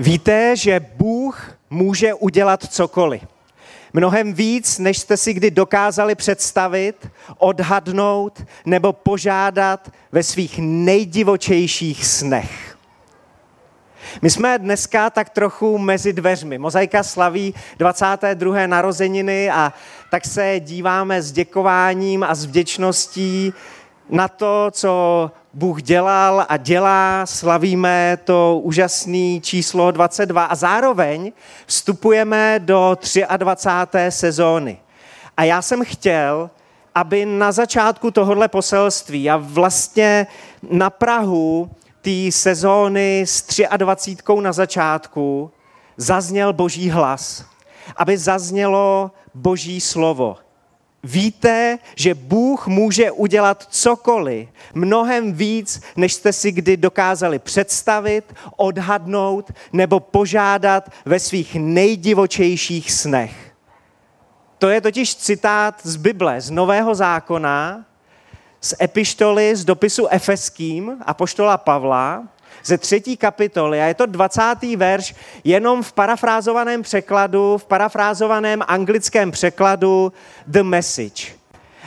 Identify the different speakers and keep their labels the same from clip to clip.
Speaker 1: Víte, že Bůh může udělat cokoliv. Mnohem víc, než jste si kdy dokázali představit, odhadnout nebo požádat ve svých nejdivočejších snech. My jsme dneska tak trochu mezi dveřmi. Mozaika slaví 22. narozeniny a tak se díváme s děkováním a s vděčností na to, co Bůh dělal a dělá, slavíme to úžasné číslo 22 a zároveň vstupujeme do 23. sezóny. A já jsem chtěl, aby na začátku tohohle poselství a vlastně na Prahu té sezóny s 23 na začátku zazněl boží hlas, aby zaznělo boží slovo. Víte, že Bůh může udělat cokoliv, mnohem víc, než jste si kdy dokázali představit, odhadnout nebo požádat ve svých nejdivočejších snech. To je totiž citát z Bible, z Nového zákona, z epištoly, z dopisu efeským, apoštola Pavla, ze třetí kapitoly a je to 20. verš jenom v parafrázovaném překladu, v parafrázovaném anglickém překladu The Message.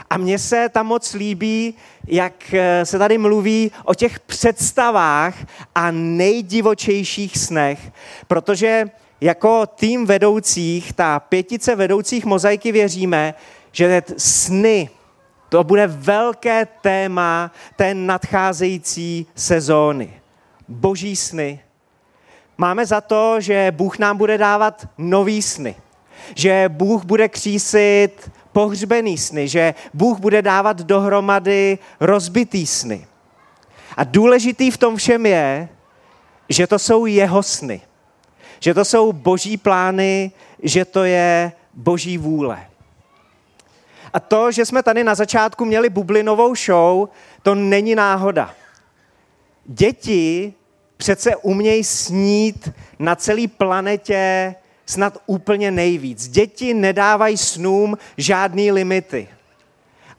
Speaker 1: A mně se tam moc líbí, jak eh, se tady mluví o těch představách a nejdivočejších snech, protože jako tým vedoucích, ta pětice vedoucích mozaiky věříme, že sny, to bude velké téma té nadcházející sezóny boží sny. Máme za to, že Bůh nám bude dávat nový sny. Že Bůh bude křísit pohřbený sny, že Bůh bude dávat dohromady rozbitý sny. A důležitý v tom všem je, že to jsou jeho sny. Že to jsou boží plány, že to je boží vůle. A to, že jsme tady na začátku měli bublinovou show, to není náhoda. Děti přece umějí snít na celé planetě snad úplně nejvíc. Děti nedávají snům žádný limity.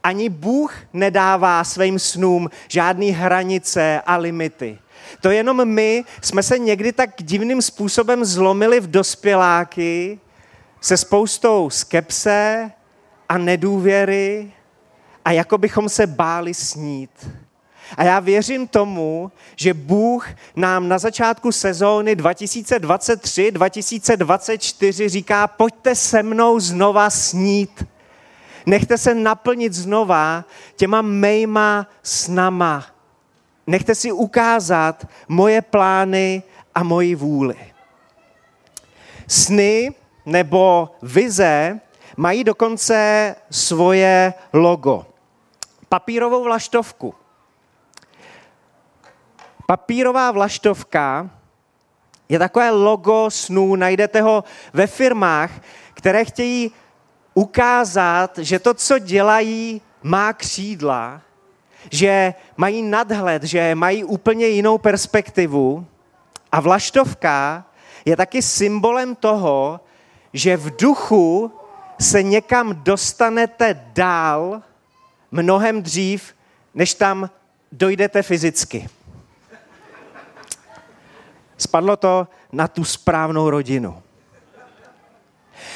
Speaker 1: Ani Bůh nedává svým snům žádné hranice a limity. To jenom my jsme se někdy tak divným způsobem zlomili v dospěláky se spoustou skepse a nedůvěry a jako bychom se báli snít. A já věřím tomu, že Bůh nám na začátku sezóny 2023-2024 říká, pojďte se mnou znova snít. Nechte se naplnit znova těma mejma snama. Nechte si ukázat moje plány a moji vůli. Sny nebo vize mají dokonce svoje logo. Papírovou vlaštovku. Papírová vlaštovka je takové logo snů, najdete ho ve firmách, které chtějí ukázat, že to, co dělají, má křídla, že mají nadhled, že mají úplně jinou perspektivu. A vlaštovka je taky symbolem toho, že v duchu se někam dostanete dál mnohem dřív, než tam dojdete fyzicky. Spadlo to na tu správnou rodinu.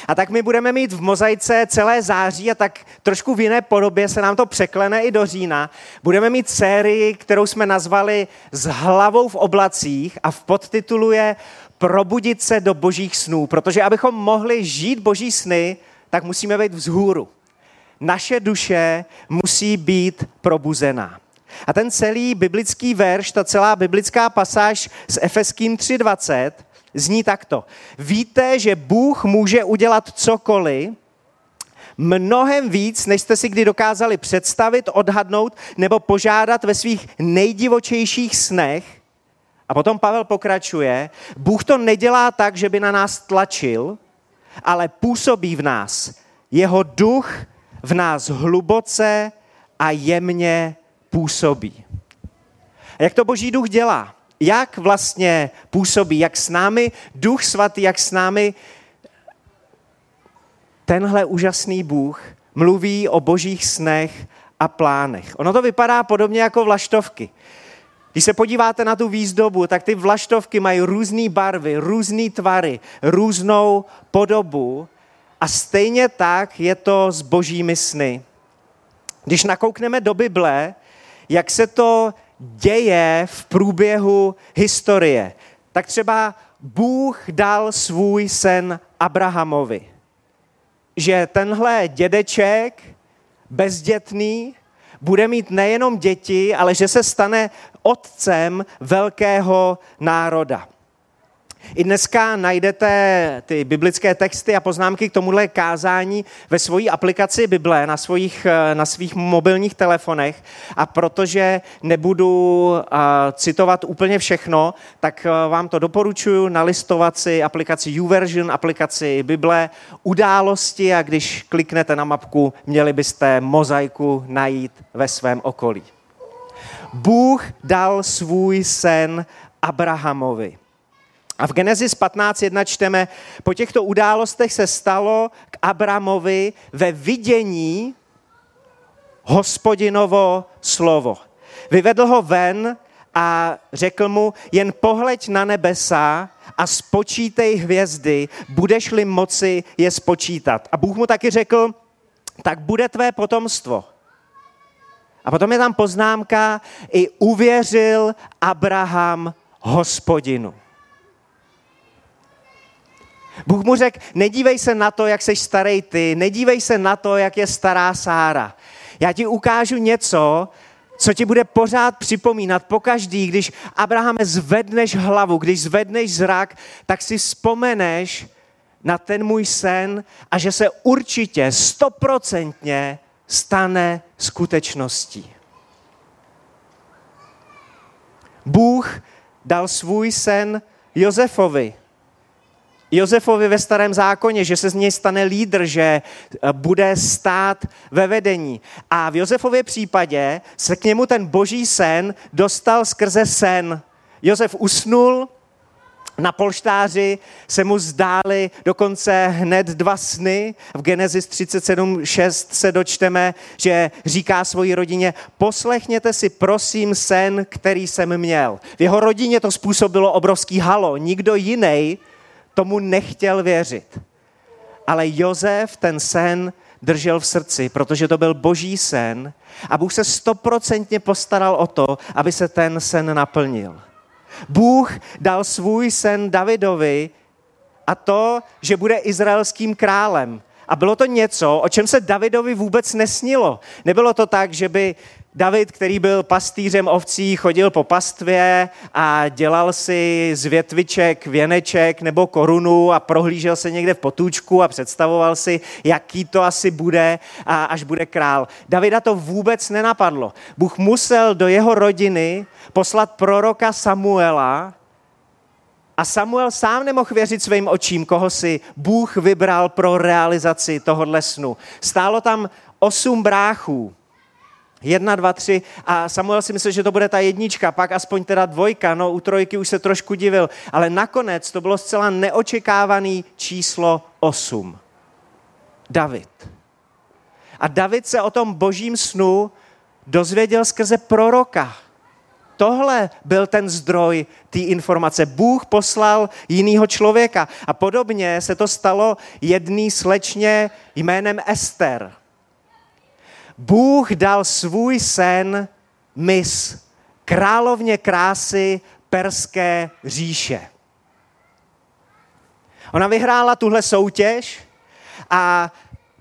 Speaker 1: A tak my budeme mít v mozaice celé září a tak trošku v jiné podobě se nám to překlene i do října. Budeme mít sérii, kterou jsme nazvali S hlavou v oblacích a v podtitulu je Probudit se do božích snů, protože abychom mohli žít boží sny, tak musíme být vzhůru. Naše duše musí být probuzená. A ten celý biblický verš, ta celá biblická pasáž s Efeským 3.20 zní takto. Víte, že Bůh může udělat cokoliv, mnohem víc, než jste si kdy dokázali představit, odhadnout nebo požádat ve svých nejdivočejších snech. A potom Pavel pokračuje, Bůh to nedělá tak, že by na nás tlačil, ale působí v nás. Jeho duch v nás hluboce a jemně působí. A jak to Boží duch dělá? Jak vlastně působí? Jak s námi duch svatý, jak s námi tenhle úžasný Bůh mluví o božích snech a plánech. Ono to vypadá podobně jako vlaštovky. Když se podíváte na tu výzdobu, tak ty vlaštovky mají různé barvy, různé tvary, různou podobu a stejně tak je to s božími sny. Když nakoukneme do Bible, jak se to děje v průběhu historie, tak třeba Bůh dal svůj sen Abrahamovi. Že tenhle dědeček, bezdětný, bude mít nejenom děti, ale že se stane otcem velkého národa. I dneska najdete ty biblické texty a poznámky k tomuhle kázání ve svojí aplikaci Bible na, svých, na svých mobilních telefonech a protože nebudu citovat úplně všechno, tak vám to doporučuji nalistovat si aplikaci YouVersion, aplikaci Bible, události a když kliknete na mapku, měli byste mozaiku najít ve svém okolí. Bůh dal svůj sen Abrahamovi. A v Genesis 15.1 čteme, po těchto událostech se stalo k Abramovi ve vidění hospodinovo slovo. Vyvedl ho ven a řekl mu, jen pohleď na nebesa a spočítej hvězdy, budeš-li moci je spočítat. A Bůh mu taky řekl, tak bude tvé potomstvo. A potom je tam poznámka, i uvěřil Abraham hospodinu. Bůh mu řekl, nedívej se na to, jak jsi starý ty, nedívej se na to, jak je stará Sára. Já ti ukážu něco, co ti bude pořád připomínat pokaždý, když Abrahame zvedneš hlavu, když zvedneš zrak, tak si vzpomeneš na ten můj sen a že se určitě stoprocentně stane skutečností. Bůh dal svůj sen Josefovi. Josefovi ve starém zákoně, že se z něj stane lídr, že eh, bude stát ve vedení. A v Josefově případě se k němu ten boží sen dostal skrze sen. Josef usnul, na polštáři se mu zdály dokonce hned dva sny. V Genesis 37.6 se dočteme, že říká svoji rodině, poslechněte si prosím sen, který jsem měl. V jeho rodině to způsobilo obrovský halo. Nikdo jiný tomu nechtěl věřit. Ale Jozef ten sen držel v srdci, protože to byl boží sen a Bůh se stoprocentně postaral o to, aby se ten sen naplnil. Bůh dal svůj sen Davidovi a to, že bude izraelským králem. A bylo to něco, o čem se Davidovi vůbec nesnilo. Nebylo to tak, že by David, který byl pastýřem ovcí, chodil po pastvě a dělal si z větviček věneček nebo korunu a prohlížel se někde v potůčku a představoval si, jaký to asi bude, a až bude král. Davida to vůbec nenapadlo. Bůh musel do jeho rodiny poslat proroka Samuela, a Samuel sám nemohl věřit svým očím, koho si Bůh vybral pro realizaci tohohle snu. Stálo tam osm bráchů, Jedna, dva, tři a Samuel si myslel, že to bude ta jednička, pak aspoň teda dvojka, no u trojky už se trošku divil, ale nakonec to bylo zcela neočekávaný číslo osm. David. A David se o tom božím snu dozvěděl skrze proroka. Tohle byl ten zdroj té informace. Bůh poslal jinýho člověka. A podobně se to stalo jedný slečně jménem Ester. Bůh dal svůj sen mis, královně krásy perské říše. Ona vyhrála tuhle soutěž a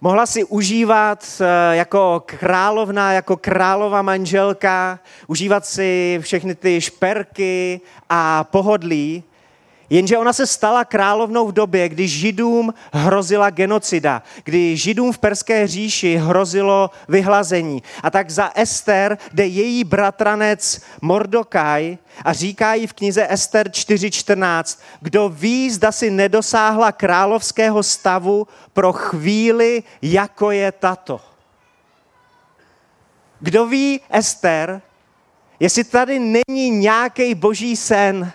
Speaker 1: mohla si užívat eh, jako královna, jako králova manželka, užívat si všechny ty šperky a pohodlí, Jenže ona se stala královnou v době, kdy Židům hrozila genocida, kdy Židům v Perské říši hrozilo vyhlazení. A tak za Ester jde její bratranec Mordokaj a říká jí v knize Ester 4.14, kdo ví, zda si nedosáhla královského stavu pro chvíli, jako je tato. Kdo ví, Ester, jestli tady není nějaký boží sen,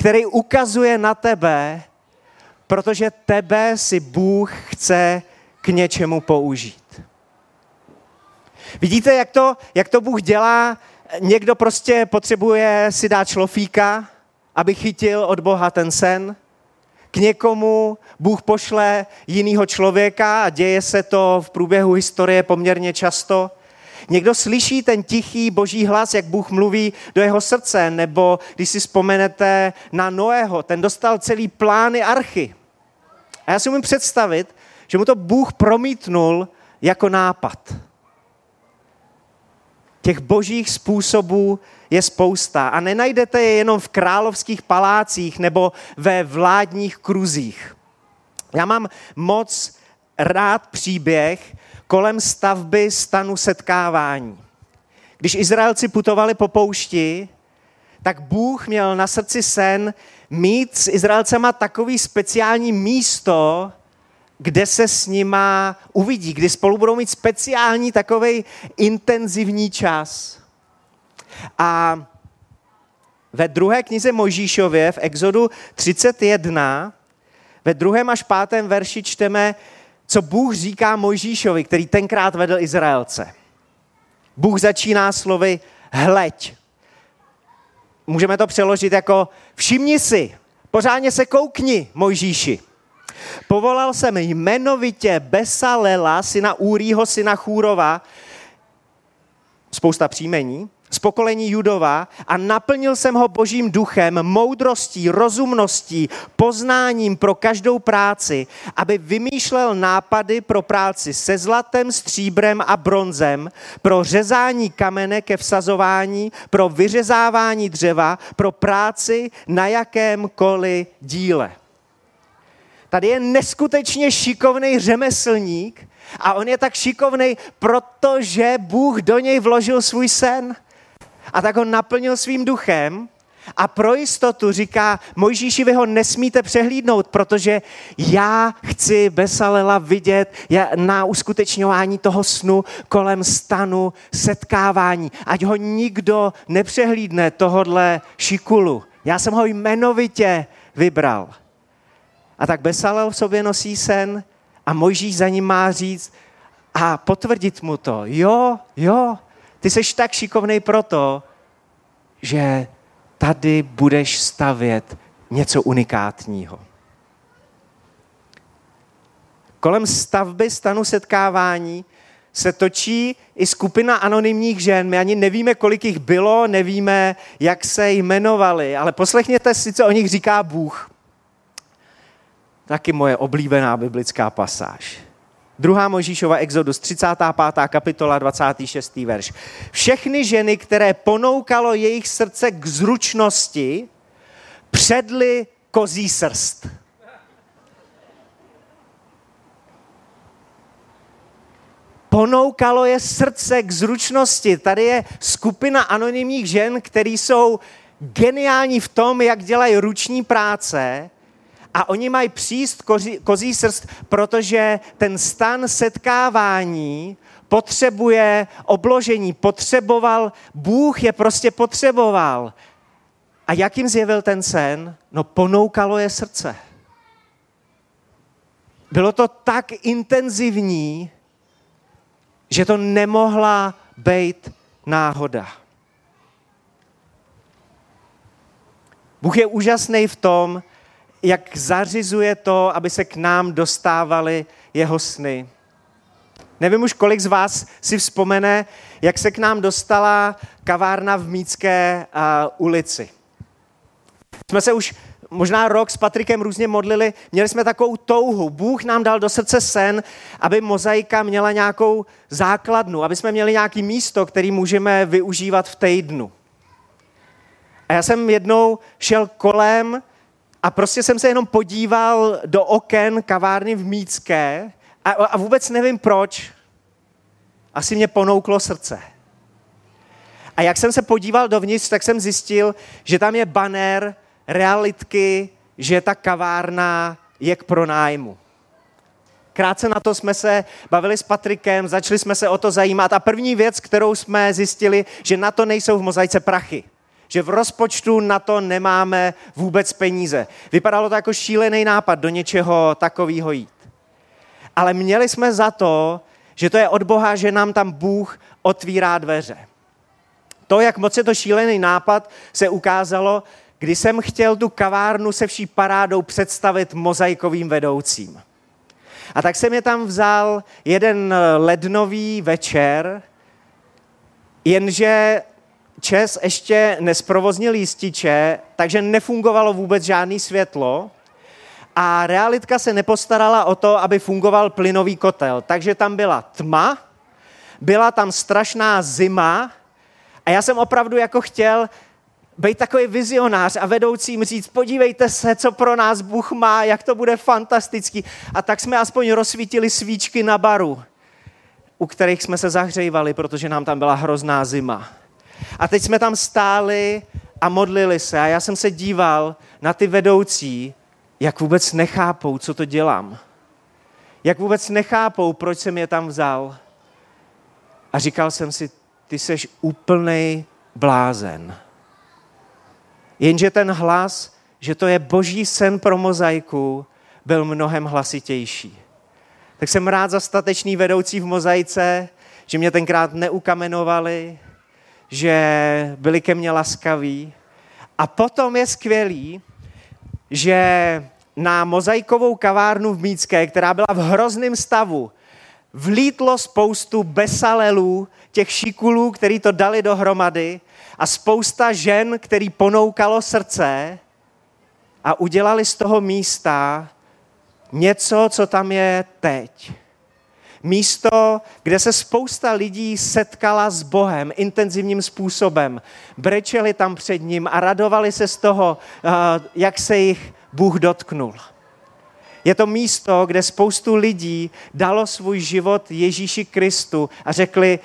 Speaker 1: který ukazuje na tebe, protože tebe si Bůh chce k něčemu použít. Vidíte, jak to, jak to Bůh dělá Někdo prostě potřebuje si dát šlofíka, aby chytil od Boha ten sen. K někomu Bůh pošle jiného člověka a děje se to v průběhu historie poměrně často. Někdo slyší ten tichý boží hlas, jak Bůh mluví do jeho srdce, nebo když si vzpomenete na Noého, ten dostal celý plány archy. A já si umím představit, že mu to Bůh promítnul jako nápad. Těch božích způsobů je spousta a nenajdete je jenom v královských palácích nebo ve vládních kruzích. Já mám moc rád příběh kolem stavby stanu setkávání. Když Izraelci putovali po poušti, tak Bůh měl na srdci sen mít s Izraelcema takový speciální místo, kde se s nima uvidí, kdy spolu budou mít speciální takový intenzivní čas. A ve druhé knize Mojžíšově v Exodu 31 ve druhém až pátém verši čteme, co Bůh říká Mojžíšovi, který tenkrát vedl Izraelce. Bůh začíná slovy hleď. Můžeme to přeložit jako všimni si, pořádně se koukni, Mojžíši. Povolal jsem jmenovitě Besalela, syna Úrího, syna Chúrova, spousta příjmení, z pokolení Judova a naplnil jsem ho božím duchem, moudrostí, rozumností, poznáním pro každou práci, aby vymýšlel nápady pro práci se zlatem, stříbrem a bronzem, pro řezání kamene ke vsazování, pro vyřezávání dřeva, pro práci na jakémkoliv díle. Tady je neskutečně šikovný řemeslník a on je tak šikovný, protože Bůh do něj vložil svůj sen a tak ho naplnil svým duchem a pro jistotu říká, Mojžíši, vy ho nesmíte přehlídnout, protože já chci Besalela vidět na uskutečňování toho snu kolem stanu setkávání. Ať ho nikdo nepřehlídne tohodle šikulu. Já jsem ho jmenovitě vybral. A tak Besalel v sobě nosí sen a Mojžíš za ním má říct a potvrdit mu to. Jo, jo, ty jsi tak šikovný proto, že tady budeš stavět něco unikátního. Kolem stavby stanu setkávání se točí i skupina anonymních žen. My ani nevíme, kolik jich bylo, nevíme, jak se jmenovali, ale poslechněte si, co o nich říká Bůh. Taky moje oblíbená biblická pasáž. Druhá Možíšova Exodus, 35. kapitola, 26. verš. Všechny ženy, které ponoukalo jejich srdce k zručnosti, předly kozí srst. Ponoukalo je srdce k zručnosti. Tady je skupina anonymních žen, které jsou geniální v tom, jak dělají ruční práce a oni mají příst kozí, kozí srst, protože ten stan setkávání potřebuje obložení, potřeboval, Bůh je prostě potřeboval. A jak jim zjevil ten sen? No ponoukalo je srdce. Bylo to tak intenzivní, že to nemohla být náhoda. Bůh je úžasný v tom, jak zařizuje to, aby se k nám dostávaly jeho sny. Nevím už, kolik z vás si vzpomene, jak se k nám dostala kavárna v Mícké uh, ulici. Jsme se už možná rok s Patrikem různě modlili, měli jsme takovou touhu. Bůh nám dal do srdce sen, aby mozaika měla nějakou základnu, aby jsme měli nějaký místo, který můžeme využívat v týdnu. A já jsem jednou šel kolem a prostě jsem se jenom podíval do oken kavárny v Mícké a, a vůbec nevím proč. Asi mě ponouklo srdce. A jak jsem se podíval dovnitř, tak jsem zjistil, že tam je banner realitky, že ta kavárna je k pronájmu. Krátce na to jsme se bavili s Patrikem, začali jsme se o to zajímat a první věc, kterou jsme zjistili, že na to nejsou v mozaice prachy že v rozpočtu na to nemáme vůbec peníze. Vypadalo to jako šílený nápad do něčeho takového jít. Ale měli jsme za to, že to je od Boha, že nám tam Bůh otvírá dveře. to, jak moc je to šílený nápad, se ukázalo, kdy jsem chtěl tu kavárnu se vší parádou představit mozaikovým vedoucím. A tak jsem je tam vzal jeden lednový večer, jenže Čes ještě nesprovoznil jističe, takže nefungovalo vůbec žádný světlo a realitka se nepostarala o to, aby fungoval plynový kotel. Takže tam byla tma, byla tam strašná zima a já jsem opravdu jako chtěl být takový vizionář a vedoucím říct, podívejte se, co pro nás Bůh má, jak to bude fantastický. A tak jsme aspoň rozsvítili svíčky na baru, u kterých jsme se zahřejvali, protože nám tam byla hrozná zima. A teď jsme tam stáli a modlili se a já jsem se díval na ty vedoucí, jak vůbec nechápou, co to dělám. Jak vůbec nechápou, proč jsem je tam vzal. A říkal jsem si, ty seš úplnej blázen. Jenže ten hlas, že to je boží sen pro mozaiku, byl mnohem hlasitější. Tak jsem rád za statečný vedoucí v mozaice, že mě tenkrát neukamenovali, že byli ke mně laskaví. A potom je skvělý, že na mozaikovou kavárnu v Mícké, která byla v hrozném stavu, vlítlo spoustu besalelů, těch šikulů, který to dali dohromady a spousta žen, který ponoukalo srdce a udělali z toho místa něco, co tam je teď. Místo, kde se spousta lidí setkala s Bohem intenzivním způsobem. Brečeli tam před ním a radovali se z toho, eh, jak se jich Bůh dotknul. Je to místo, kde spoustu lidí dalo svůj život Ježíši Kristu a řekli,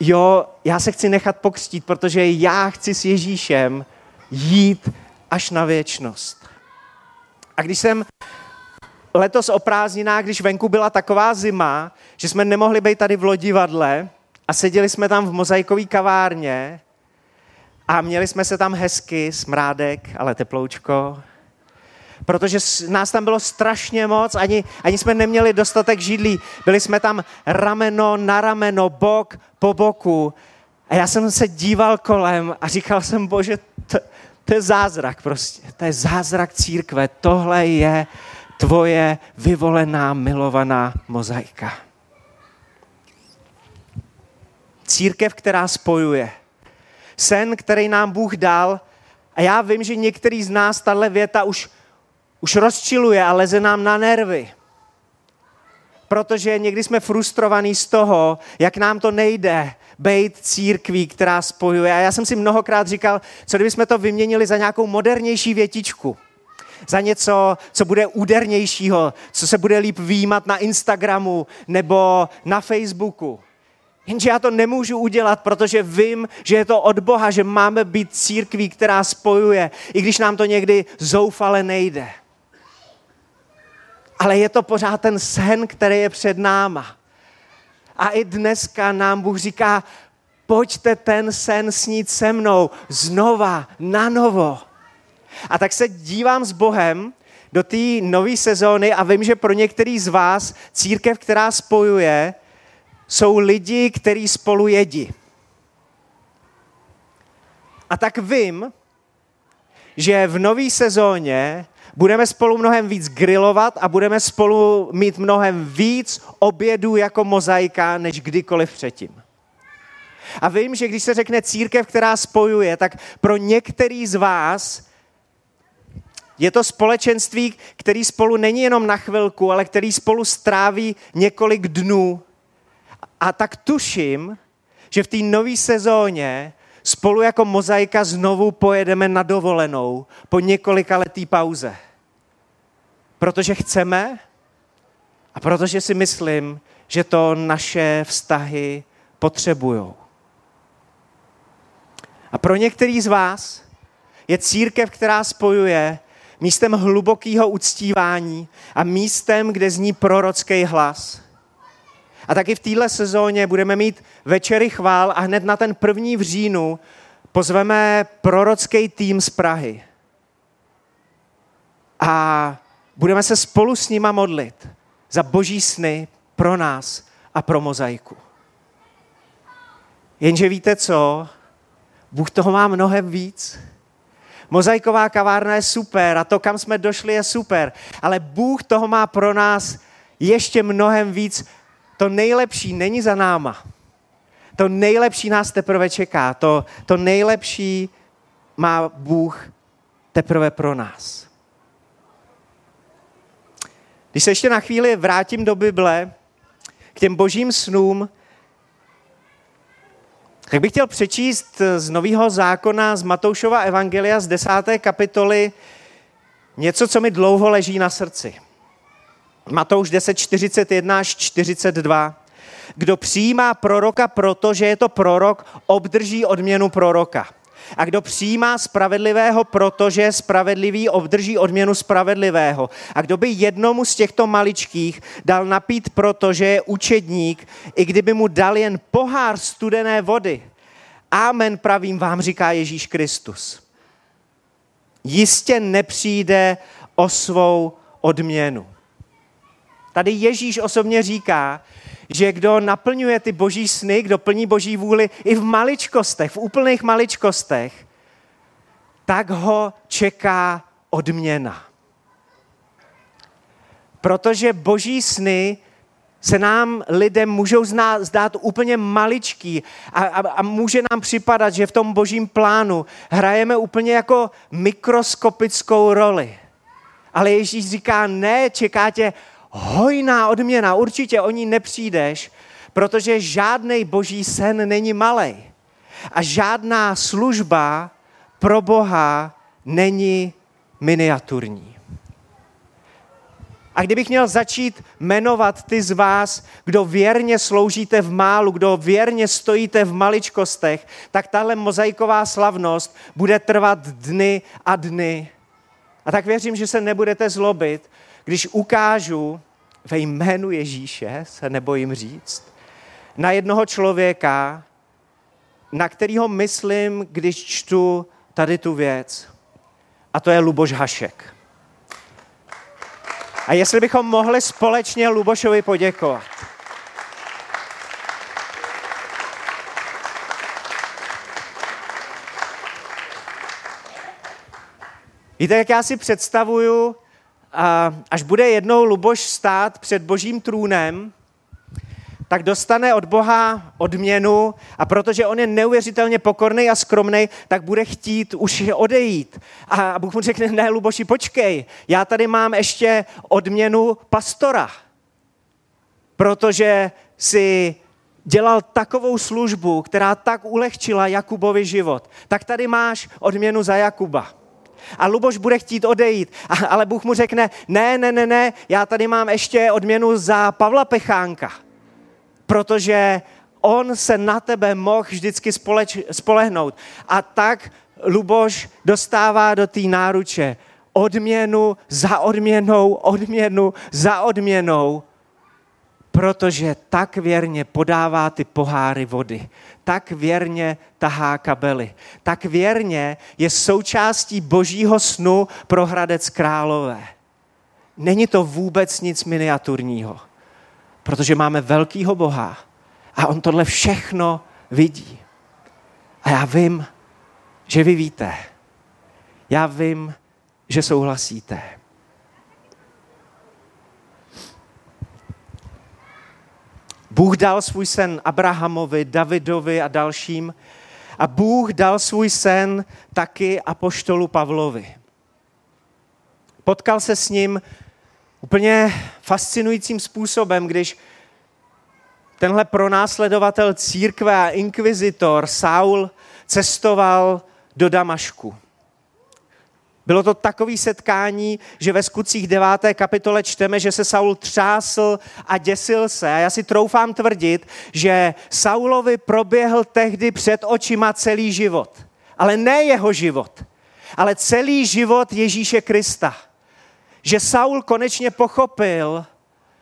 Speaker 1: jo, já se chci nechat pokřtít, protože já chci s Ježíšem jít až na věčnost. A když jsem letos o prázdninách, když venku byla taková zima, že jsme nemohli být tady v lodivadle a seděli jsme tam v mozaikové kavárně a měli jsme se tam hezky, smrádek, ale teploučko, protože nás tam bylo strašně moc, ani, ani jsme neměli dostatek židlí. Byli jsme tam rameno na rameno, bok po boku. A já jsem se díval kolem a říkal jsem, bože, to, to je zázrak prostě. To je zázrak církve. Tohle je tvoje vyvolená, milovaná mozaika. Církev, která spojuje. Sen, který nám Bůh dal. A já vím, že některý z nás tahle věta už, už rozčiluje a leze nám na nervy. Protože někdy jsme frustrovaní z toho, jak nám to nejde být církví, která spojuje. A já jsem si mnohokrát říkal, co kdybychom to vyměnili za nějakou modernější větičku za něco, co bude údernějšího, co se bude líp výjímat na Instagramu nebo na Facebooku. Jenže já to nemůžu udělat, protože vím, že je to od Boha, že máme být církví, která spojuje, i když nám to někdy zoufale nejde. Ale je to pořád ten sen, který je před náma. A i dneska nám Bůh říká, pojďte ten sen snít se mnou znova, na novo. A tak se dívám s Bohem do té nové sezóny a vím, že pro některý z vás církev, která spojuje, jsou lidi, kteří spolu jedí. A tak vím, že v nové sezóně budeme spolu mnohem víc grilovat a budeme spolu mít mnohem víc obědů jako mozaika, než kdykoliv předtím. A vím, že když se řekne církev, která spojuje, tak pro některý z vás je to společenství, který spolu není jenom na chvilku, ale který spolu stráví několik dnů. A tak tuším, že v té nové sezóně spolu jako mozaika znovu pojedeme na dovolenou po několika letý pauze. Protože chceme a protože si myslím, že to naše vztahy potřebují. A pro některý z vás je církev, která spojuje, místem hlubokého uctívání a místem, kde zní prorocký hlas. A taky v téhle sezóně budeme mít večery chvál a hned na ten první v říjnu pozveme prorocký tým z Prahy. A budeme se spolu s nima modlit za boží sny pro nás a pro mozaiku. Jenže víte co? Bůh toho má mnohem víc. Mozaiková kavárna je super a to, kam jsme došli, je super. Ale Bůh toho má pro nás ještě mnohem víc. To nejlepší není za náma. To nejlepší nás teprve čeká. To, to nejlepší má Bůh teprve pro nás. Když se ještě na chvíli vrátím do Bible, k těm božím snům, tak bych chtěl přečíst z Nového zákona, z Matoušova Evangelia z desáté kapitoly, něco, co mi dlouho leží na srdci. Matouš 10, 41 až 42. Kdo přijímá proroka proto, že je to prorok, obdrží odměnu proroka. A kdo přijímá spravedlivého, protože spravedlivý, obdrží odměnu spravedlivého. A kdo by jednomu z těchto maličkých dal napít, protože je učedník, i kdyby mu dal jen pohár studené vody. Amen pravím vám, říká Ježíš Kristus. Jistě nepřijde o svou odměnu. Tady Ježíš osobně říká, že kdo naplňuje ty boží sny, kdo plní boží vůli i v maličkostech, v úplných maličkostech, tak ho čeká odměna. Protože boží sny se nám lidem můžou zdát úplně maličký a, a, a může nám připadat, že v tom božím plánu hrajeme úplně jako mikroskopickou roli. Ale Ježíš říká, ne, čeká tě hojná odměna, určitě o ní nepřijdeš, protože žádný boží sen není malý. A žádná služba pro Boha není miniaturní. A kdybych měl začít jmenovat ty z vás, kdo věrně sloužíte v málu, kdo věrně stojíte v maličkostech, tak tahle mozaiková slavnost bude trvat dny a dny. A tak věřím, že se nebudete zlobit, když ukážu ve jménu Ježíše, se nebojím říct, na jednoho člověka, na kterého myslím, když čtu tady tu věc. A to je Luboš Hašek. A jestli bychom mohli společně Lubošovi poděkovat. Víte, jak já si představuju až bude jednou Luboš stát před božím trůnem, tak dostane od Boha odměnu a protože on je neuvěřitelně pokorný a skromný, tak bude chtít už odejít. A Bůh mu řekne, ne, Luboši, počkej, já tady mám ještě odměnu pastora, protože si dělal takovou službu, která tak ulehčila Jakubovi život. Tak tady máš odměnu za Jakuba. A Luboš bude chtít odejít, ale Bůh mu řekne, ne, ne, ne, ne, já tady mám ještě odměnu za Pavla Pechánka, protože on se na tebe mohl vždycky společ, spolehnout. A tak Luboš dostává do té náruče odměnu za odměnou, odměnu za odměnou, protože tak věrně podává ty poháry vody tak věrně tahá kabely. Tak věrně je součástí božího snu pro Hradec Králové. Není to vůbec nic miniaturního, protože máme velkýho Boha a on tohle všechno vidí. A já vím, že vy víte. Já vím, že souhlasíte. Bůh dal svůj sen Abrahamovi, Davidovi a dalším a Bůh dal svůj sen taky apoštolu Pavlovi. Potkal se s ním úplně fascinujícím způsobem, když tenhle pronásledovatel církve a inkvizitor Saul cestoval do Damašku. Bylo to takové setkání, že ve skutcích 9. kapitole čteme, že se Saul třásl a děsil se. A já si troufám tvrdit, že Saulovi proběhl tehdy před očima celý život. Ale ne jeho život, ale celý život Ježíše Krista. Že Saul konečně pochopil,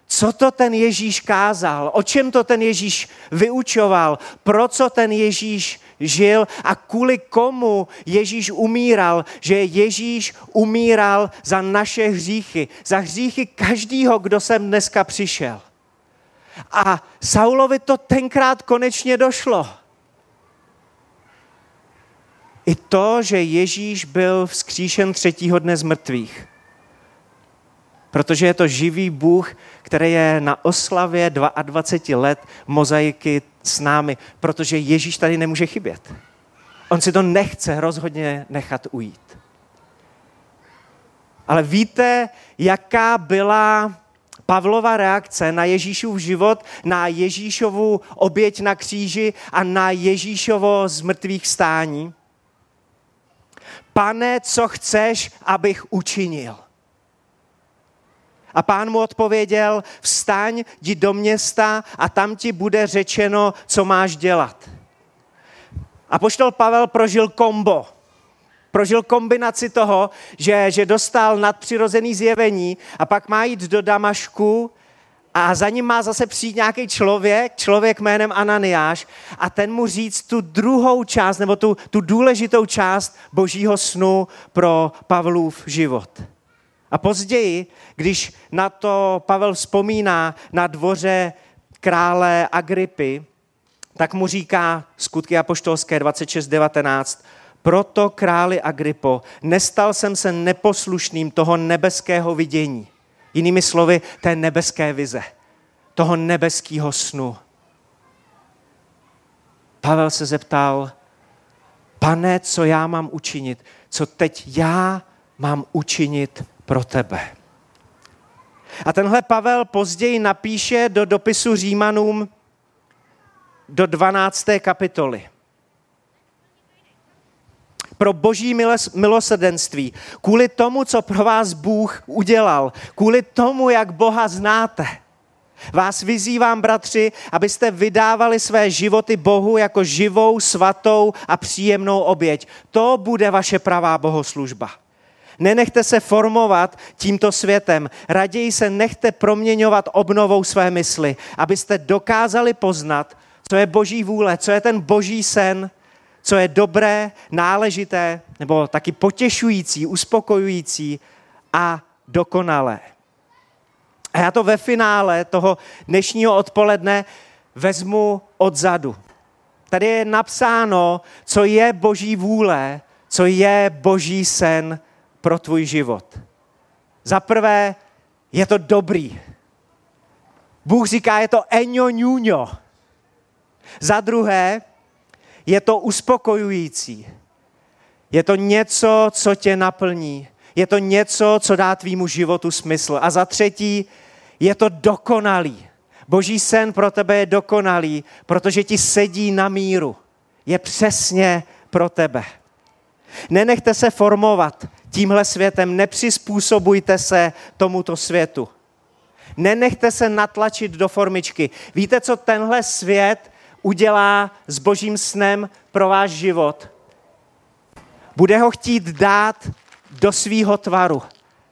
Speaker 1: co to ten Ježíš kázal, o čem to ten Ježíš vyučoval, pro co ten Ježíš žil a kvůli komu Ježíš umíral, že Ježíš umíral za naše hříchy, za hříchy každého, kdo sem dneska přišel. A Saulovi to tenkrát konečně došlo. I to, že Ježíš byl vzkříšen třetího dne z mrtvých. Protože je to živý Bůh, který je na oslavě 22 let mozaiky s námi, protože Ježíš tady nemůže chybět. On si to nechce rozhodně nechat ujít. Ale víte, jaká byla Pavlova reakce na Ježíšův život, na Ježíšovu oběť na kříži a na Ježíšovo zmrtvých stání? Pane, co chceš, abych učinil? A pán mu odpověděl, vstaň, jdi do města a tam ti bude řečeno, co máš dělat. A poštol Pavel prožil kombo. Prožil kombinaci toho, že, že dostal nadpřirozený zjevení a pak má jít do Damašku a za ním má zase přijít nějaký člověk, člověk jménem Ananiáš a ten mu říct tu druhou část nebo tu, tu důležitou část božího snu pro Pavlův život. A později, když na to Pavel vzpomíná na dvoře krále Agripy, tak mu říká skutky apoštolské 26.19, proto králi Agripo, nestal jsem se neposlušným toho nebeského vidění. Jinými slovy, té nebeské vize, toho nebeského snu. Pavel se zeptal, pane, co já mám učinit? Co teď já mám učinit pro tebe? A tenhle Pavel později napíše do dopisu Římanům do 12. kapitoly pro boží milosrdenství, kvůli tomu, co pro vás Bůh udělal, kvůli tomu, jak Boha znáte. Vás vyzývám, bratři, abyste vydávali své životy Bohu jako živou, svatou a příjemnou oběť. To bude vaše pravá bohoslužba. Nenechte se formovat tímto světem, raději se nechte proměňovat obnovou své mysli, abyste dokázali poznat, co je boží vůle, co je ten boží sen, co je dobré, náležité, nebo taky potěšující, uspokojující a dokonalé. A já to ve finále toho dnešního odpoledne vezmu odzadu. Tady je napsáno, co je boží vůle, co je boží sen pro tvůj život. Za prvé, je to dobrý. Bůh říká, je to eňo ňuňo. Za druhé, je to uspokojující. Je to něco, co tě naplní. Je to něco, co dá tvýmu životu smysl. A za třetí, je to dokonalý. Boží sen pro tebe je dokonalý, protože ti sedí na míru. Je přesně pro tebe. Nenechte se formovat tímhle světem, nepřizpůsobujte se tomuto světu. Nenechte se natlačit do formičky. Víte, co tenhle svět udělá s božím snem pro váš život. Bude ho chtít dát do svýho tvaru.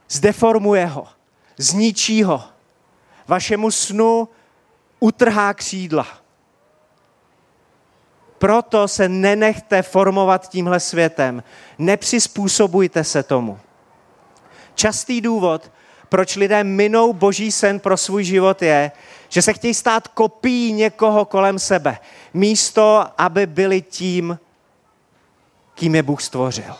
Speaker 1: Zdeformuje ho. Zničí ho. Vašemu snu utrhá křídla. Proto se nenechte formovat tímhle světem. Nepřizpůsobujte se tomu. Častý důvod, proč lidé minou boží sen pro svůj život je, že se chtějí stát kopií někoho kolem sebe, místo, aby byli tím, kým je Bůh stvořil.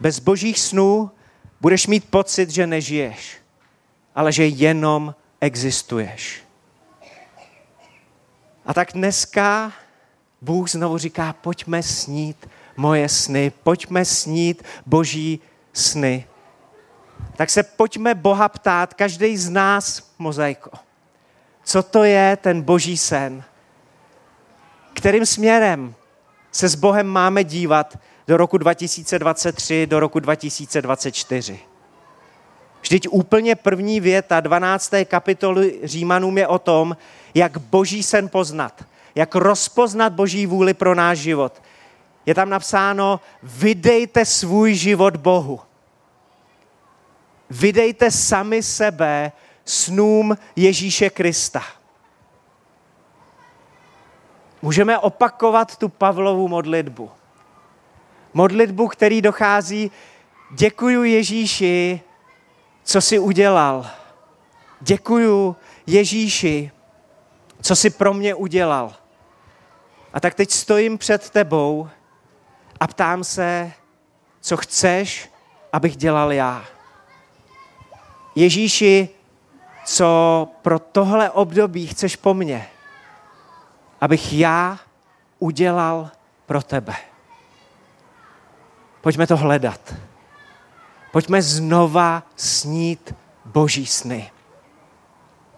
Speaker 1: Bez božích snů budeš mít pocit, že nežiješ, ale že jenom existuješ. A tak dneska Bůh znovu říká, pojďme snít moje sny, pojďme snít boží sny tak se pojďme Boha ptát, každý z nás, mozaiko. Co to je ten boží sen? Kterým směrem se s Bohem máme dívat do roku 2023, do roku 2024? Vždyť úplně první věta 12. kapitoly Římanům je o tom, jak boží sen poznat, jak rozpoznat boží vůli pro náš život. Je tam napsáno, vydejte svůj život Bohu. Vydejte sami sebe snům Ježíše Krista. Můžeme opakovat tu Pavlovu modlitbu. Modlitbu, který dochází, děkuju Ježíši, co jsi udělal. Děkuju Ježíši co jsi pro mě udělal. A tak teď stojím před tebou a ptám se, co chceš, abych dělal já. Ježíši, co pro tohle období chceš po mně, abych já udělal pro tebe. Pojďme to hledat. Pojďme znova snít boží sny.